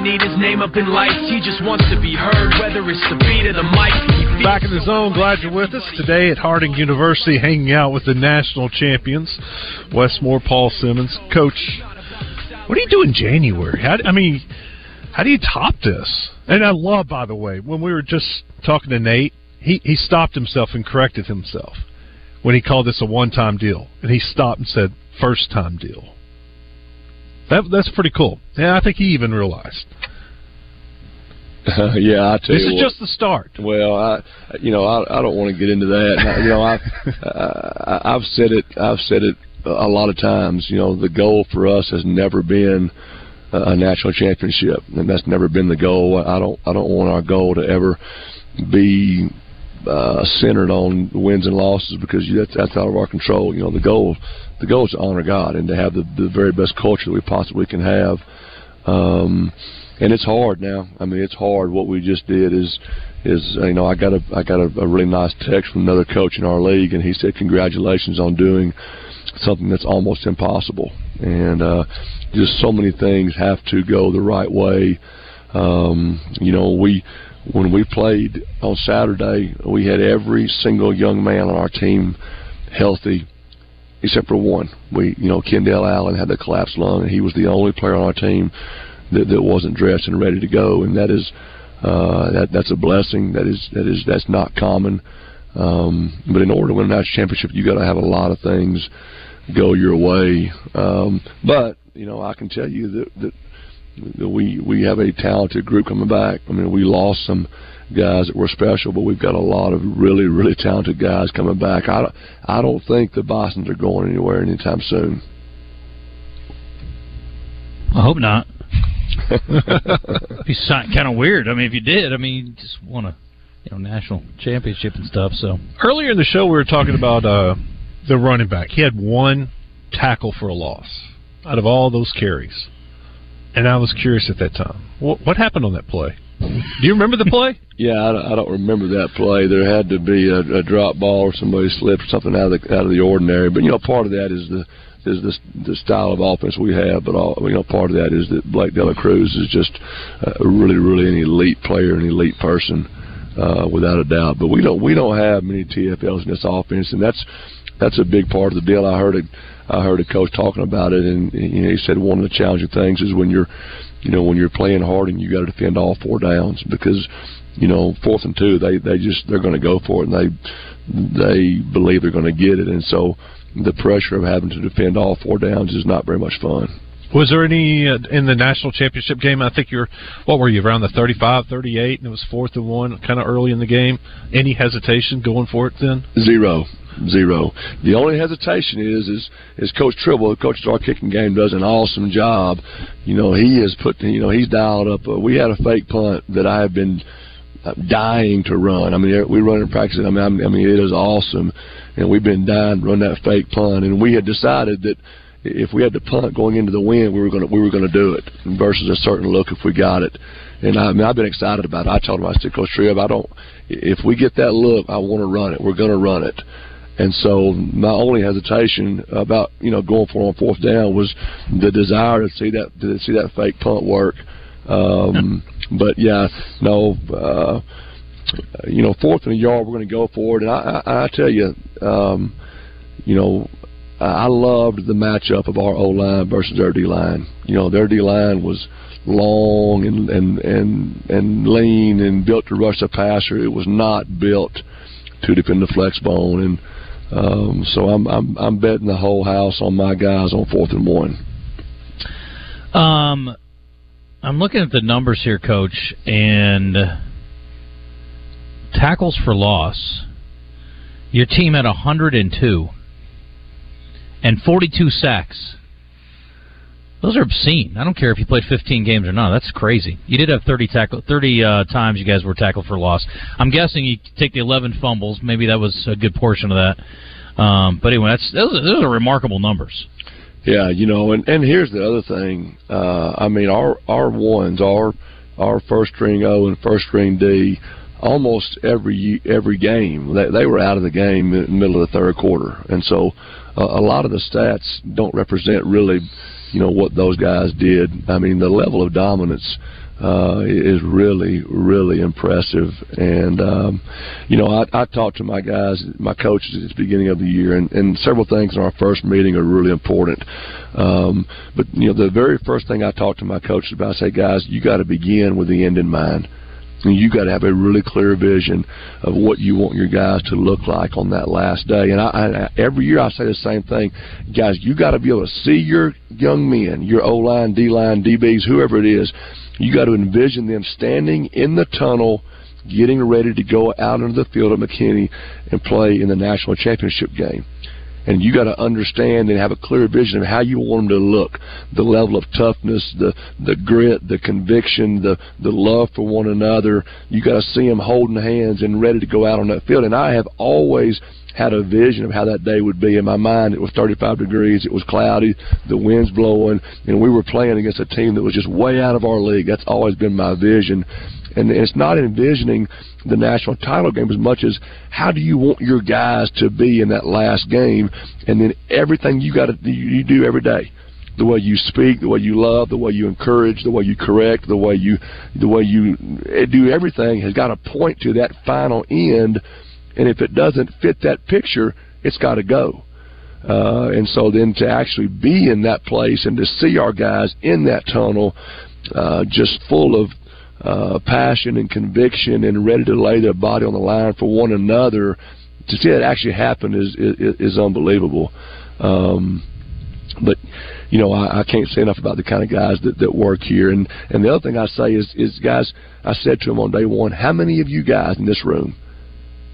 need his name up in lights, he just wants to be heard, whether it's the beat of the mic. Back in the zone, glad you're with us today at Harding University, hanging out with the national champions, Wes Moore, Paul Simmons. Coach, what do you do in January? How, I mean, how do you top this? And I love, by the way, when we were just talking to Nate, he he stopped himself and corrected himself when he called this a one-time deal, and he stopped and said first-time deal. That that's pretty cool. Yeah, I think he even realized yeah, I tell this you is what. just the start. Well, I, you know, I, I don't want to get into that. You know, I, I, I've said it. I've said it a lot of times. You know, the goal for us has never been a a national championship, and that's never been the goal. I don't. I don't want our goal to ever be uh, centered on wins and losses because that's that's out of our control. You know, the goal. The goal is to honor God and to have the, the very best culture that we possibly can have. Um, and it's hard now. I mean, it's hard. What we just did is, is you know, I got a I got a, a really nice text from another coach in our league, and he said, "Congratulations on doing something that's almost impossible." And uh, just so many things have to go the right way. Um, you know, we when we played on Saturday, we had every single young man on our team healthy except for one. We, you know, Kendall Allen had the collapsed lung, and he was the only player on our team that, that wasn't dressed and ready to go. And that is, uh, that that's a blessing. That is that is that's not common. Um, but in order to win a national championship, you got to have a lot of things go your way. Um, but you know, I can tell you that that we we have a talented group coming back. I mean, we lost some guys that were special, but we've got a lot of really really talented guys coming back. I don't, I don't think the Bisons are going anywhere anytime soon. I hope not. It'd be kind of weird. I mean, if you did, I mean, you just want a you know national championship and stuff. So Earlier in the show, we were talking about uh, the running back. He had one tackle for a loss out of all those carries, and I was curious at that time. What, what happened on that play? Do you remember the play? Yeah, I, don't- I don't remember that play. There had to be a, a drop ball or somebody slipped something out of the out of the ordinary. But you know, part of that is the is the, the style of offense we have. But all you know, part of that is that Blake Dela Cruz is just uh, really, really an elite player, an elite person, uh, without a doubt. But we don't we don't have many TFLs in this offense, and that's that's a big part of the deal. I heard it. I heard a coach talking about it, and you know, he said one of the challenging things is when you're, you know, when you're playing hard and you got to defend all four downs because, you know, fourth and two, they they just they're going to go for it, and they they believe they're going to get it, and so the pressure of having to defend all four downs is not very much fun. Was there any uh, in the national championship game? I think you're what were you around the 35, 38, and it was fourth and one, kind of early in the game. Any hesitation going for it then? Zero. Zero. The only hesitation is is is Coach Tribble, Coach our kicking game, does an awesome job. You know, he is put you know he's dialed up. Uh, we had a fake punt that I have been uh, dying to run. I mean, we run in practice. I mean, I mean, it is awesome, and we've been dying to run that fake punt. And we had decided that if we had to punt going into the wind, we were going to we were going to do it versus a certain look if we got it. And I, mean, I've been excited about it. I told him, I said, Coach Tribb, I don't. If we get that look, I want to run it. We're going to run it. And so my only hesitation about you know going for on fourth down was the desire to see that to see that fake punt work. Um, but yeah, no, uh, you know, fourth and a yard, we're going to go for it. And I, I, I tell you, um, you know, I I loved the matchup of our O line versus their D line. You know, their D line was long and and and and lean and built to rush the passer. It was not built to defend the flex bone, and um, so I'm I'm I'm betting the whole house on my guys on fourth and one. Um, I'm looking at the numbers here, Coach, and tackles for loss. Your team at 102 and 42 sacks. Those are obscene. I don't care if you played 15 games or not. That's crazy. You did have 30 tackle, 30 uh, times you guys were tackled for loss. I'm guessing you take the 11 fumbles. Maybe that was a good portion of that. Um, but anyway, that's those are, those are remarkable numbers. Yeah, you know, and and here's the other thing. Uh, I mean, our our ones, our our first string O and first string D, almost every every game they, they were out of the game in the middle of the third quarter, and so uh, a lot of the stats don't represent really, you know, what those guys did. I mean, the level of dominance uh, is really, really impressive. And um, you know, I, I talked to my guys, my coaches at the beginning of the year, and, and several things in our first meeting are really important. Um, but you know, the very first thing I talked to my coaches about, I say, guys, you got to begin with the end in mind. And you got to have a really clear vision of what you want your guys to look like on that last day. And I, I every year I say the same thing, guys. You got to be able to see your young men, your O line, D line, DBs, whoever it is. You got to envision them standing in the tunnel, getting ready to go out into the field at McKinney and play in the national championship game and you got to understand and have a clear vision of how you want them to look, the level of toughness, the the grit, the conviction, the the love for one another. You got to see them holding hands and ready to go out on that field. And I have always had a vision of how that day would be in my mind. It was 35 degrees, it was cloudy, the wind's blowing, and we were playing against a team that was just way out of our league. That's always been my vision. And it's not envisioning the national title game as much as how do you want your guys to be in that last game, and then everything you got to you do every day the way you speak, the way you love, the way you encourage, the way you correct, the way you the way you do everything has got to point to that final end. And if it doesn't fit that picture, it's got to go. Uh, and so then to actually be in that place and to see our guys in that tunnel, uh, just full of uh, passion and conviction and ready to lay their body on the line for one another, to see that actually happen is is, is unbelievable. Um, but you know, I, I can't say enough about the kind of guys that, that work here. And and the other thing I say is is guys, I said to them on day one, how many of you guys in this room,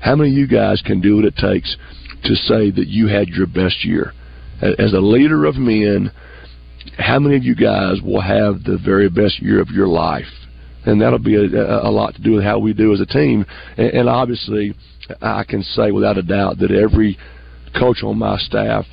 how many of you guys can do what it takes to say that you had your best year as a leader of men? How many of you guys will have the very best year of your life? And that'll be a, a lot to do with how we do as a team. And, and obviously, I can say without a doubt that every coach on my staff,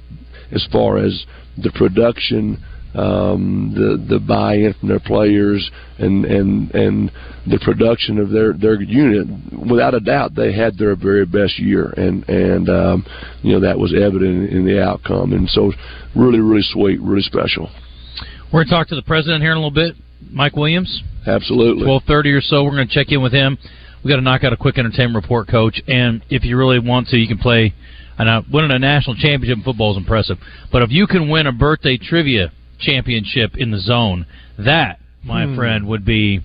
as far as the production, um, the the buy-in from their players, and and and the production of their their unit, without a doubt, they had their very best year, and and um, you know that was evident in the outcome, and so really really sweet, really special. We're going to talk to the president here in a little bit, Mike Williams. Absolutely. Twelve thirty or so, we're going to check in with him. We got to knock out a quick entertainment report, Coach. And if you really want to, you can play. And uh, winning a national championship in football is impressive, but if you can win a birthday trivia championship in the zone, that, my Hmm. friend, would be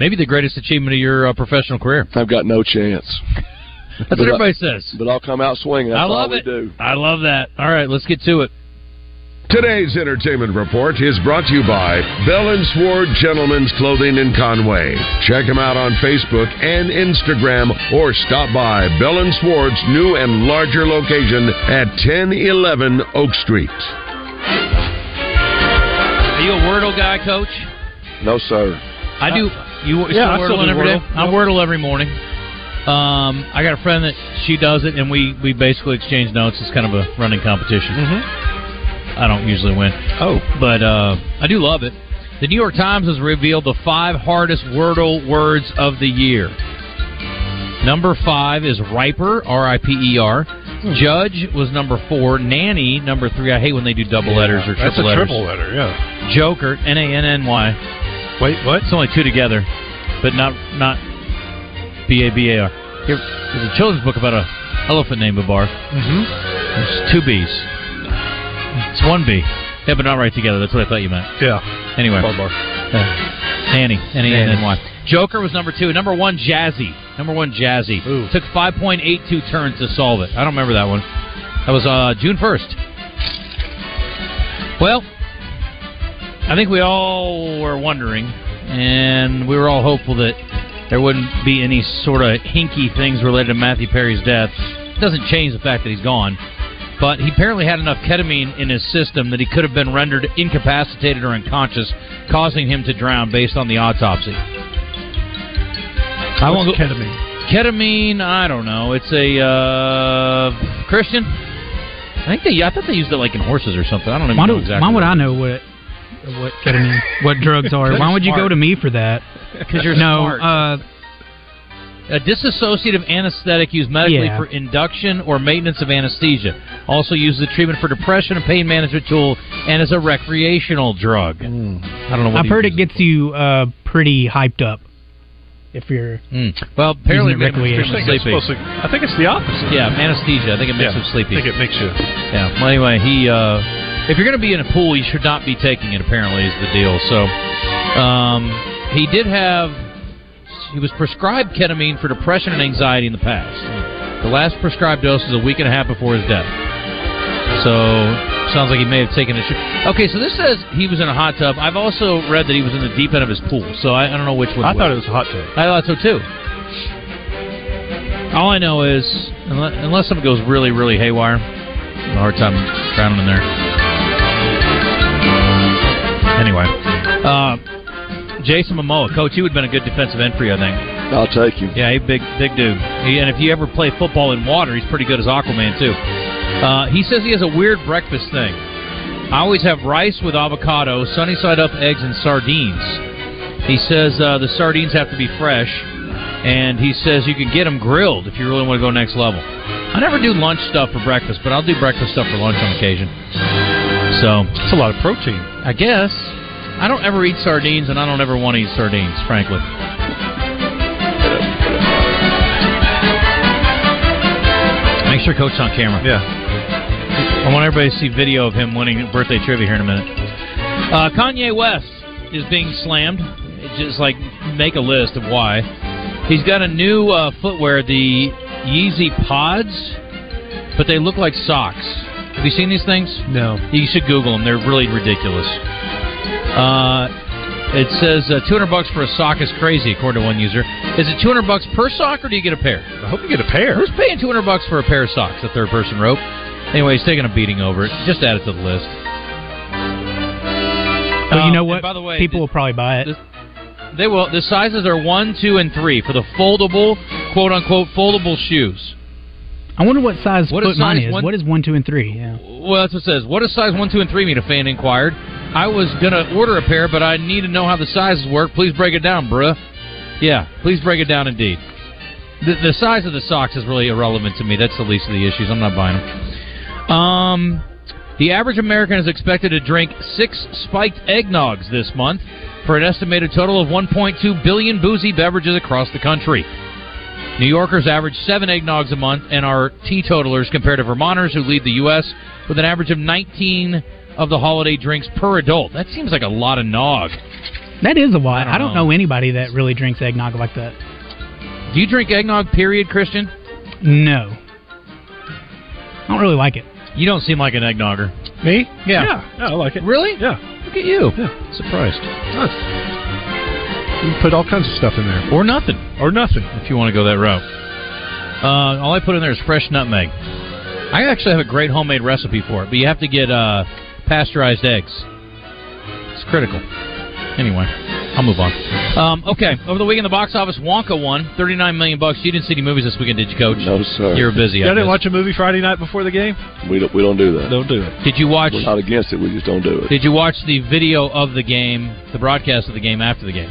maybe the greatest achievement of your uh, professional career. I've got no chance. That's But what I- everybody says. But I'll come out swinging. That's I love it. do. I love that. All right, let's get to it. Today's entertainment report is brought to you by Bell and Sword Gentlemen's Clothing in Conway. Check them out on Facebook and Instagram or stop by Bell and Sword's new and larger location at 1011 Oak Street. Are you a Wordle guy, Coach? No, sir. I do. You yeah, I still still Wordle do every day? I Yep. Wordle every morning. Um, I got a friend that she does it, and we we basically exchange notes. It's kind of a running competition. Mm-hmm. I don't usually win. Oh, but uh, I do love it. The New York Times has revealed the five hardest Wordle words of the year. Number five is Riper, R I P E R. Judge was number four. Nanny, number three. I hate when they do double letters or triple that's a letters. triple letter. Yeah. Joker, N A N N Y. Wait, what? It's only two together, but not not B A B A R. Here, there's a children's book about a elephant named Babar. Mm-hmm. There's two B's. It's one B. Yeah, but not right together. That's what I thought you meant. Yeah. Anyway, Barbar. uh, Nanny, N A N N Y. Joker was number two. Number one, Jazzy. Number one, Jazzy. Ooh. Took 5.82 turns to solve it. I don't remember that one. That was uh, June 1st. Well, I think we all were wondering, and we were all hopeful that there wouldn't be any sort of hinky things related to Matthew Perry's death. It doesn't change the fact that he's gone. But he apparently had enough ketamine in his system that he could have been rendered incapacitated or unconscious, causing him to drown based on the autopsy. I won't go- ketamine? Ketamine, I don't know. It's a uh, Christian. I think they. I thought they used it like in horses or something. I don't even Why, know do, exactly. why would I know what what ketamine, what drugs are? Why would you go to me for that? Because you're no. smart. Uh, A dissociative anesthetic used medically Yeah. for induction or maintenance of anesthesia. Also used as a treatment for depression, and pain management tool, and as a recreational drug. I don't know. What I've heard it uses gets you uh, pretty hyped up if you're. Mm. Well, apparently it Using it him I think, it's sleepy. supposed to, I think it's the opposite. Yeah, anesthesia. I think it makes Yeah, him sleepy. I think it makes you. Yeah. Well, anyway, he. Uh, if you're going to be in a pool, you should not be taking it. Apparently, is the deal. So, um, he did have. He was prescribed ketamine for depression and anxiety in the past. The last prescribed dose was a week and a half before his death. So, sounds like he may have taken a. Sh- okay, so this says he was in a hot tub. I've also read that he was in the deep end of his pool. So I, I don't know which one. I thought it was a hot tub. I thought so too. All I know is, unless, unless something goes really, really haywire, a hard time drowning in there. Anyway, uh, Jason Momoa, coach, he would have been a good defensive end for you, I think. I'll take him. Yeah, he big, big dude. He, and if you ever play football in water, he's pretty good as Aquaman too. Uh, he says he has a weird breakfast thing. I always have rice with avocado, sunny side up eggs, and sardines. He says uh, the sardines have to be fresh, and he says you can get them grilled if you really want to go next level. I never do lunch stuff for breakfast, but I'll do breakfast stuff for lunch on occasion. So It's a lot of protein. I guess I don't ever eat sardines, and I don't ever want to eat sardines, frankly. Make sure Coach's on camera. Yeah. I want everybody to see video of him winning birthday trivia here in a minute. Uh, Kanye West is being slammed. It's Just like make a list of why. He's got a new uh, footwear, the Yeezy Pods, but they look like socks. Have you seen these things? No. You should Google them. They're really ridiculous. Uh, it says uh, 200 bucks for a sock is crazy, according to one user. Is it 200 bucks per sock, or do you get a pair? I hope you get a pair. Who's paying 200 bucks for a pair of socks? The third person wrote. Anyway, he's taking a beating over it. Just add it to the list. But Um, you know what? By the way, People will probably buy it. they will. The sizes are one, two, and three for the foldable, quote unquote, foldable shoes. I wonder what size What foot is mine is. one- What is one, two, and three? Yeah. Well, that's what it says. What does size one, two, and three mean? A fan inquired. I was gonna order a pair, but I need to know how the sizes work. Please break it down, bruh. Yeah, please break it down. Indeed. The, the size of the socks is really irrelevant to me. That's the least of the issues. I'm not buying them. Um, the average American is expected to drink six spiked eggnogs this month for an estimated total of 1.2 billion boozy beverages across the country. New Yorkers average seven eggnogs a month and are teetotalers compared to Vermonters who lead the U.S. with an average of 19 of the holiday drinks per adult. That seems like a lot of nog. That is a lot. I don't I don't know. know anybody that really drinks eggnog like that. Do you drink eggnog, period, Christian? No. I don't really like it. You don't seem like an eggnogger. Me? Yeah. Yeah, I like it. Really? Yeah. Look at you. Yeah. Surprised. You can put all kinds of stuff in there. Or nothing, Or nothing. if you want to go that route. Uh, all I put in there is fresh nutmeg. I actually have a great homemade recipe for it, but you have to get uh, pasteurized eggs. It's critical. Anyway, I'll move on. Um, okay, over the week in the box office, Wonka won 39 million bucks. You didn't see any movies this weekend, did you, Coach? No, sir. You were busy. I Y'all didn't guess. watch a movie Friday night before the game? We don't. We don't do that. Don't do it. Did you watch? We're not against it. We just don't do it. Did you watch the video of the game, the broadcast of the game after the game?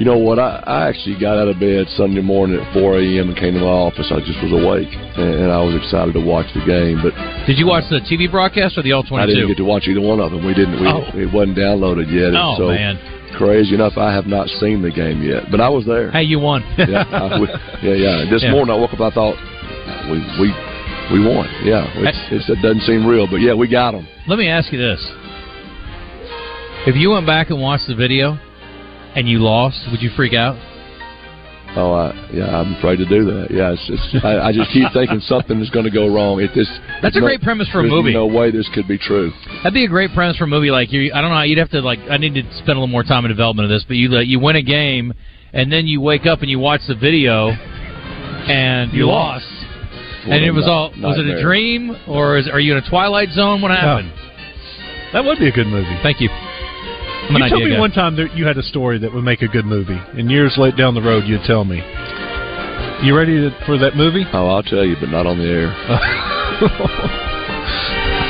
You know what? I, I actually got out of bed Sunday morning at 4 a.m. and came to my office. I just was awake, and, and I was excited to watch the game. But Did you watch the TV broadcast or the All 22? I didn't get to watch either one of them. We didn't. We, Oh. It wasn't downloaded yet. Oh, so man. Crazy enough, I have not seen the game yet, but I was there. Hey, you won. yeah, I, we- yeah, yeah. This Yeah. morning I woke up. I thought we we we won. Yeah, it's, it's, it doesn't seem real, but yeah, we got them. Let me ask you this: If you went back and watched the video and you lost, would you freak out? Oh, I, yeah, I'm afraid to do that. Yeah, it's, it's I, I just keep thinking something is going to go wrong. It just That's a no- great premise for a there's movie. No way this could be true. That'd be a great premise for a movie. Like you, I don't know. You'd have to like. I need to spend a little more time in development of this. But you, uh, you win a game, and then you wake up and you watch the video, and you, You lost. What and it was ni- all. Was it a dream, or is, are you in a twilight zone? What happened? That would be a good movie. Thank you. I'm You an told idea me guy. one time that you had a story that would make a good movie, and years late down the road, you'd tell me. You ready to, for that movie? Oh, I'll tell you, but not on the air.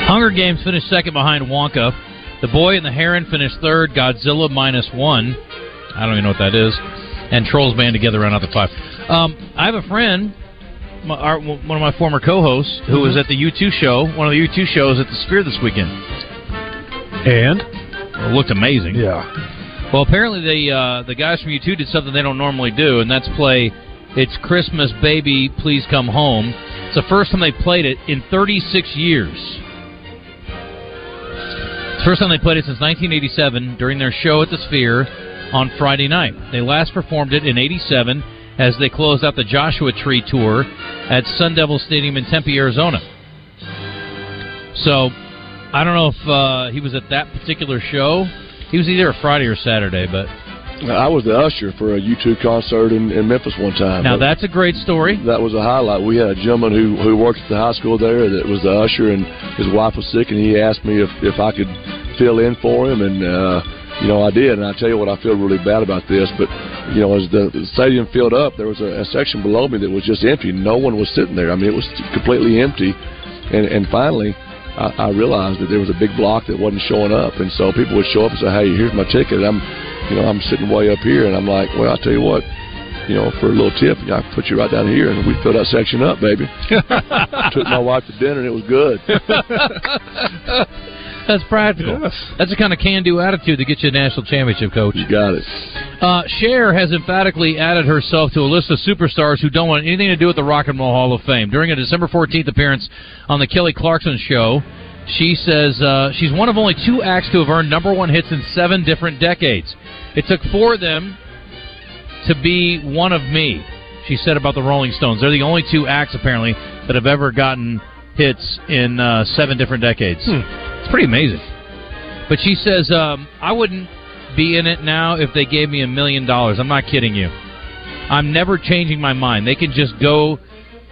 Hunger Games finished second behind Wonka. The Boy and the Heron finished third. Godzilla minus one. I don't even know what that is. And Trolls Band together round out the five. Um, I have a friend, my, our, one of my former co-hosts, who was at the U2 show. One of the U2 shows at the Sphere this weekend. And It looked amazing. yeah, Well, apparently the uh, the guys from U2 did something they don't normally do, and that's play "It's Christmas, Baby, Please Come Home." It's the first time they played it in 36 years. It's the first time they played it since 1987 during their show at the Sphere on Friday night. They last performed it in '87 as they closed out the Joshua Tree tour at Sun Devil Stadium in Tempe, Arizona. So, I don't know if uh, he was at that particular show. He was either a Friday or Saturday, but I was the usher for a U2 concert in, in Memphis one time. now that's a great story. that was a highlight. We had a gentleman who who worked at the high school there that was the usher, and his wife was sick, and he asked me if if I could fill in for him, and uh, you know I did. And I tell you what, I feel really bad about this, but you know as the stadium filled up, there was a, a section below me that was just empty. No one was sitting there. I mean, it was completely empty, and and finally. I, I realized that there was a big block that wasn't showing up, and so people would show up and say, "Hey, here's my ticket." I'm, you know, I'm sitting way up here, and I'm like, "Well, I'll tell you what, you know, for a little tip, I put you right down here, and we filled that section up, baby. Took my wife to dinner, and it was good. That's practical. That's the kind of can-do attitude that gets you a national championship, coach. You got it. Uh, Cher has emphatically added herself to a list of superstars who don't want anything to do with the Rock and Roll Hall of Fame. During a December 14th appearance on the Kelly Clarkson Show, she says uh, she's one of only two acts to have earned number one hits in seven different decades. It took four of them to be one of me. She said about the Rolling Stones. They're the only two acts apparently that have ever gotten hits in uh, seven different decades. It's pretty amazing. But she says um, I wouldn't be in it now if they gave me a million dollars. I'm not kidding you. I'm never changing my mind. They can just go,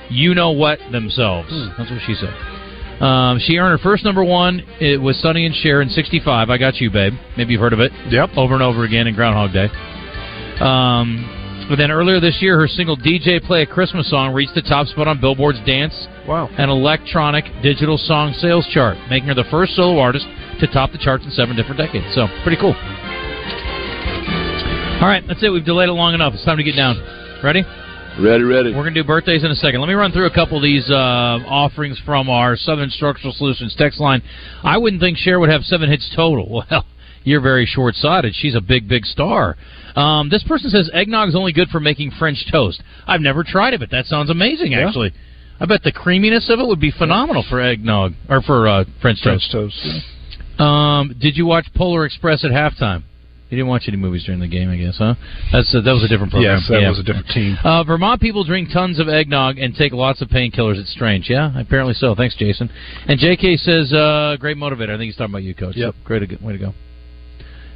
you know what, themselves. That's what she said. Um, she earned her first number one it was Sonny and Cher in '65. I got you, babe. Maybe you've heard of it. Yep. Over and over again in Groundhog Day. Um, but then earlier this year, her single "DJ Play a Christmas Song" reached the top spot on Billboard's Dance wow. and Electronic Digital Song Sales chart, making her the first solo artist to top the charts in seven different decades. So pretty cool. All right, that's it. We've delayed it long enough. It's time to get down. Ready? Ready, ready. We're going to do birthdays in a second. Let me run through a couple of these uh, offerings from our Southern Structural Solutions text line. I wouldn't think Cher would have seven hits total. Well, you're very short sighted. She's a big, big star. Um, this person says eggnog's only good for making French toast. I've never tried it, but that sounds amazing, Yeah. actually. I bet the creaminess of it would be phenomenal for eggnog or for uh, French toast. French toast. Um, did you watch Polar Express at halftime? You didn't watch any movies during the game, I guess, huh? That's uh, that was a different program. Yes, that Yeah. was a different team. Uh, Vermont people drink tons of eggnog and take lots of painkillers. It's strange. Yeah, apparently so. Thanks, Jason. And J.K. says, uh, great motivator. I think he's talking about you, Coach. Yep. So, great way to go.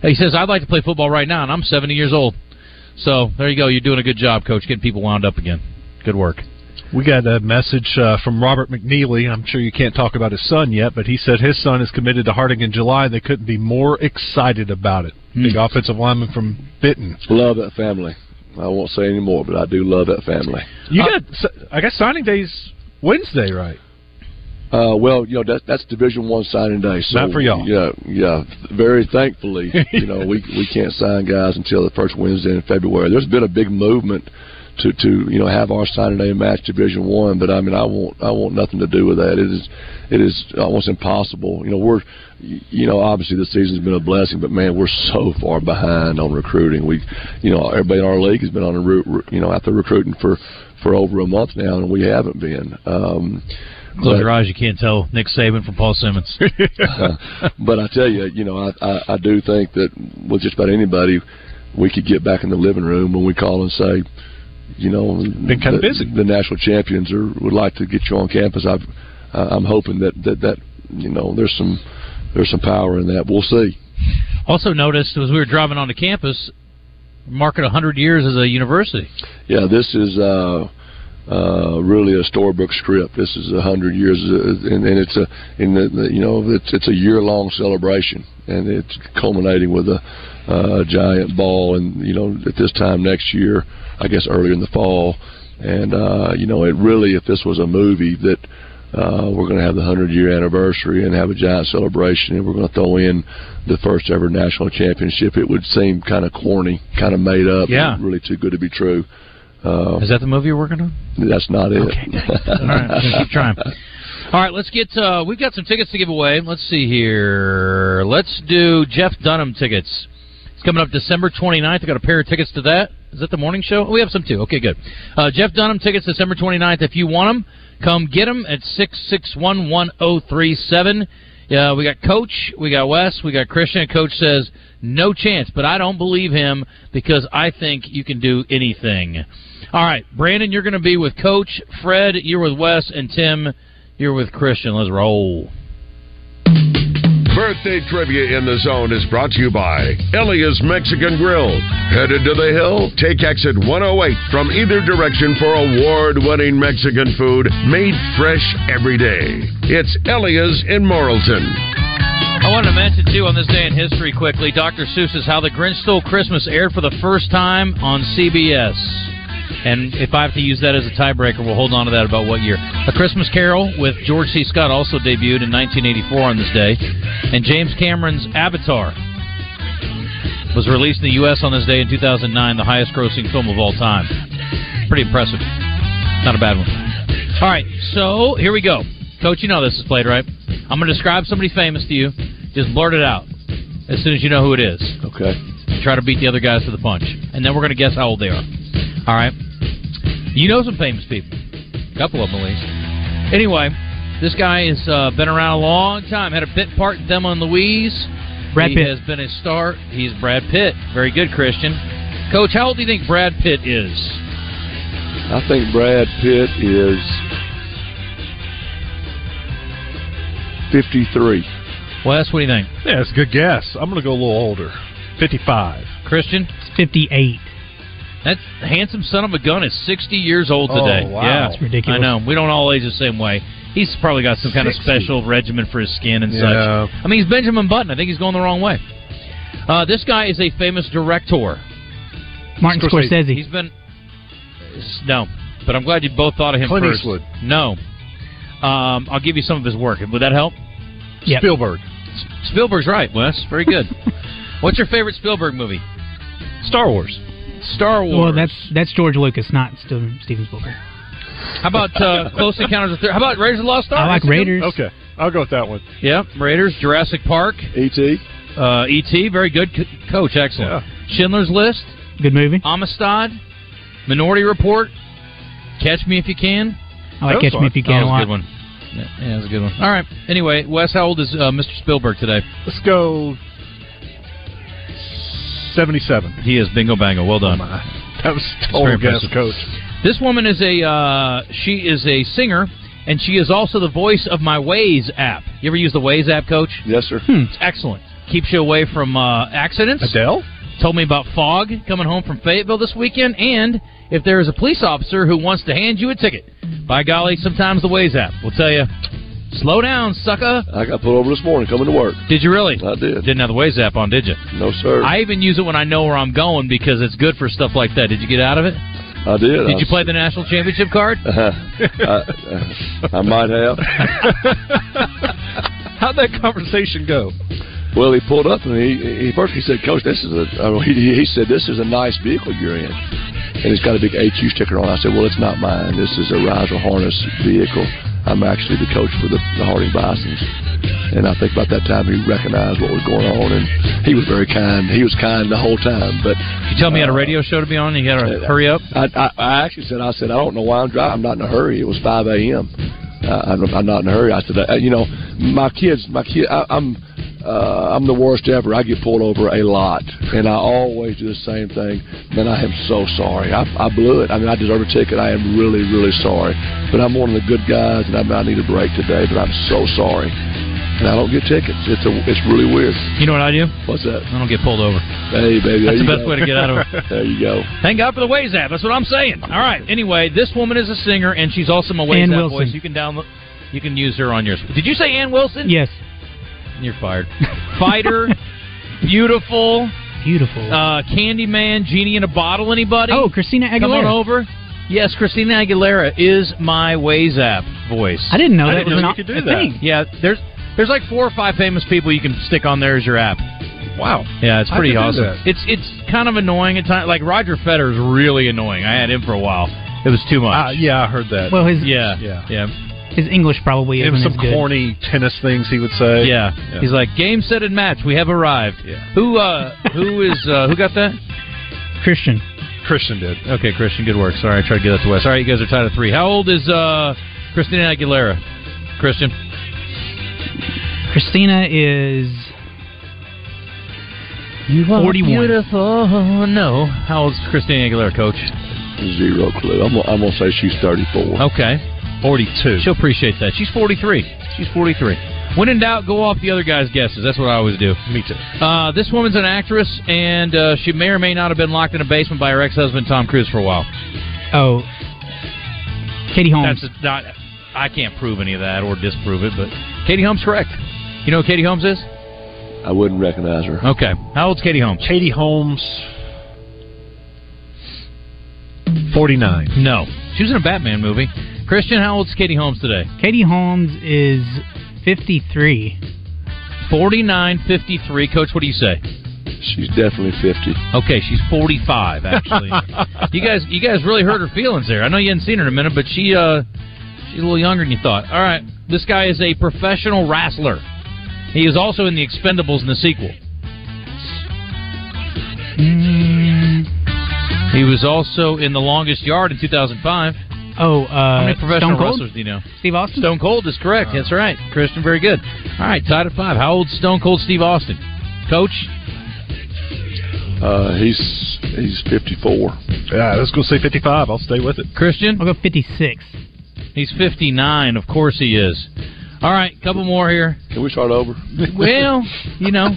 He says, I'd like to play football right now, and I'm 70 years old. So there you go. You're doing a good job, Coach, getting people wound up again. Good work. We got a message uh, from Robert McNeely. I'm sure you can't talk about his son yet, but he said his son is committed to Harding in July. They couldn't be more excited about it. Hmm. Big offensive lineman from Benton. Love that family. I won't say any more, but I do love that family. You Uh, got, I guess signing day's Wednesday, right? Uh, well, you know that, that's Division One signing day. So Not for y'all. Yeah, yeah. Very thankfully, you know, we we can't sign guys until the first Wednesday in February. There's been a big movement to to you know have our signing day match Division One, but I mean I want I want nothing to do with that. It is it is almost impossible. You know we're you know obviously the season's been a blessing, but man we're so far behind on recruiting. We you know everybody in our league has been on a route you know out there recruiting for for over a month now, and we haven't been. Um, Close but- your eyes. You can't tell Nick Saban from Paul Simmons. but I tell you, you know, I, I I do think that with just about anybody, we could get back in the living room when we call and say, you know, Been kinda the, busy. The national champions are would like to get you on campus. I've, uh, I'm hoping that, that that you know there's some there's some power in that. We'll see. Also noticed as we were driving onto campus, marking 100 years as a university. Yeah, this is uh, uh, really a storybook script. This is a hundred years, uh, and, and it's a, in the, you know, it's it's a year long celebration, and it's culminating with a uh, giant ball, and you know, at this time next year, I guess earlier in the fall, and uh, you know, it really, if this was a movie that. Uh, we're going to have the 100 year anniversary and have a giant celebration, and we're going to throw in the first ever national championship. It would seem kind of corny, kind of made up, Yeah. really too good to be true. Uh, Is that the movie you're working on? that's not it. Okay. All right, keep trying. All right, let's get. Uh, we've got some tickets to give away. Let's see here. Let's do Jeff Dunham tickets. It's coming up December 29th. I got a pair of tickets to that. Is that the morning show? Oh, we have some too. Okay, good. Uh, Jeff Dunham tickets December 29th. If you want them, come get them at six six one one zero three seven. Yeah, we got Coach, we got Wes, we got Christian. Coach says no chance, but I don't believe him because I think you can do anything. All right, Brandon, you're going to be with Coach. Fred, you're with Wes, and Tim, you're with Christian. Let's roll. Birthday trivia in the zone is brought to you by Elia's Mexican Grill. Headed to the hill? Take exit 108 from either direction for award winning Mexican food made fresh every day. It's Elia's in Morrilton. I wanted to mention too on this day in history quickly, Dr. Seuss's "How the Grinch Stole Christmas" aired for the first time on CBS. And if I have to use that as a tiebreaker, we'll hold on to that about what year. A Christmas Carol with George C. Scott also debuted in 1984 on this day, and James Cameron's Avatar was released in the U.S. on this day in 2009, the highest-grossing film of all time. Pretty impressive. Not a bad one. All right, so here we go. Coach, you know this is played, right? I'm going to describe somebody famous to you. Just blurt it out as soon as you know who it is. Okay. Try to beat the other guys to the punch. And then we're going to guess how old they are. All right? You know some famous people. A couple of them, at least. Anyway, this guy has uh, been around a long time. Had a bit part in Thelma and Louise. Brad he Pitt. has been a star. He's Brad Pitt. Very good, Christian. Coach, how old do you think Brad Pitt is? I think Brad Pitt is 53. Wes, what do you think? Yeah, it's a good guess. I'm going to go a little older. 55. Christian? It's 58. That handsome son of a gun is 60 years old today. Oh, wow. Yeah, That's ridiculous. I know. We don't all age the same way. He's probably got some kind of special regimen for his skin and Yeah. such. I mean, he's Benjamin Button. I think he's going the wrong way. Uh, this guy is a famous director. Martin Scorsese. Scorsese. He's been no, but I'm glad you both thought of him Clint first. Eastwood. No, um, I'll give you some of his work. Would that help? Yep. Spielberg. Spielberg's right, Wes. Very good. What's your favorite Spielberg movie? Star Wars. Star Wars. Well, that's that's George Lucas, not Steven Steven Spielberg. how about uh, Close Encounters of the Third? How about Raiders of the Lost Ark? I like That's good- Raiders. Okay, I'll go with that one. Yeah, Raiders, Jurassic Park, E.T. uh, E.T. Very good, Co- Coach. Excellent. Schindler's List, Good movie. Amistad, Minority Report, Catch Me If You Can. I like That was Catch Me If You Can a was a lot. good one. Yeah, yeah, that's a good one. All right. Anyway, Wes, how old is uh, Mr. Spielberg today? Let's go 77. He is bingo bango. Well done. That was total guess, coach. This woman is a uh, she is a singer, and she is also the voice of my Waze app. You ever use the Waze app, Coach? Yes, sir. It's excellent. Keeps you away from uh, accidents. Adele? Told me about fog coming home from Fayetteville this weekend, and if there is a police officer who wants to hand you a ticket, by golly, sometimes the Waze app will tell you, "Slow down, sucker." I got pulled over this morning coming to work. Did you really? I did. Didn't have the Waze app on, did you? No, sir. I even use it when I know where I'm going because it's good for stuff like that. Did you get out of it? I did. Did I you play the national championship card? Uh-huh. I, uh, I might have. How'd that conversation go? Well, he pulled up and he, he first he said, "Coach, this is a." Uh, he, he said, "This is a nice vehicle you're in," and it's got a big HU sticker on. I said, "Well, it's not mine. This is a riser harness vehicle. I'm actually the coach for the, the Harding Bisons." And I think about that time he recognized what was going on, and he was very kind. He was kind the whole time, but You tell me you had a radio show to be on. and You got to hurry up. I, I, I actually said, I said, I don't know why I'm driving. I'm not in a hurry. It was 5 a.m. Uh, I'm, I'm not in a hurry. I said, uh, you know, my kids, my kid, I, I'm, uh, I'm the worst ever. I get pulled over a lot, and I always do the same thing. Man, I am so sorry. I, I blew it. I mean, I deserve a ticket. I am really, really sorry. But I'm one of the good guys, and I, I need a break today. But I'm so sorry, and I don't get tickets. It's a, it's really weird. You know what I do? What's that? I don't get pulled over. Hey, baby, That's the best go. way to get out of it. There you go. Thank God for the Waze app. That's what I'm saying. All right. Anyway, this woman is a singer, and she's also my Waze Ann app Wilson. voice. You can download. You can use her on yours. Did you say Ann Wilson? Yes. You're fired. Fighter, beautiful, Beautiful. uh, Candyman, genie in a bottle. Anybody? oh, Christina Aguilera. come on over. Yes, Christina Aguilera is my Waze app voice. I didn't know I that didn't was know an you could a do that. thing. Yeah, there's there's like four or five famous people you can stick on there as your app. Wow. Yeah, it's pretty awesome. It's it's kind of annoying at times. Like Roger Federer is really annoying. I had him for a while. It was too much. Uh, yeah, I heard that. Well, his yeah, Yeah. yeah, his English probably it isn't was some as good. corny tennis things he would say. yeah, He's like game, set, and match. We have arrived. Yeah. Who uh who is uh who got that? Christian. Christian did. Okay, Christian. Good work. Sorry, I tried to get that to Wes. All right, you guys are tied at three. How old is uh Christina Aguilera? Christian. Christina is You 41. beautiful. Oh, no. How old's Christina Aguilera, Coach? Zero clue. I'm, I'm gonna say she's 34. Okay. 42. She'll appreciate that. She's 43. She's 43. When in doubt, go off the other guy's guesses. That's what I always do. Me too. Uh, this woman's an actress, and uh, she may or may not have been locked in a basement by her ex-husband Tom Cruise for a while. oh Katie Holmes. That's a, not. I can't prove any of that or disprove it, but Katie Holmes correct. You know who Katie Holmes is? I wouldn't recognize her. Okay. How old's Katie Holmes? Katie Holmes. 49. No. She was in a Batman movie. Christian, how old's Katie Holmes today? Katie Holmes is 53. 49, 53. Coach, what do you say? She's definitely 50. Okay, she's 45 actually. you guys you guys really hurt her feelings there. I know you hadn't seen her in a minute, but she uh she's a little younger than you thought. All right. This guy is a professional wrestler. He is also in the Expendables in the sequel. Mm, He was also in The Longest Yard in 2005. Oh, uh, How many professional Stone Cold? wrestlers do you know? Steve Austin. Stone Cold is correct. That's right. Christian, very good. All right, tied at five. How old's Stone Cold Steve Austin? Coach? Uh, he's he's 54. Yeah, let's go say 55. I'll stay with it. Christian? I'll go 56. He's 59. Of course he is. All right, couple more here. Can we start over? Well, you know,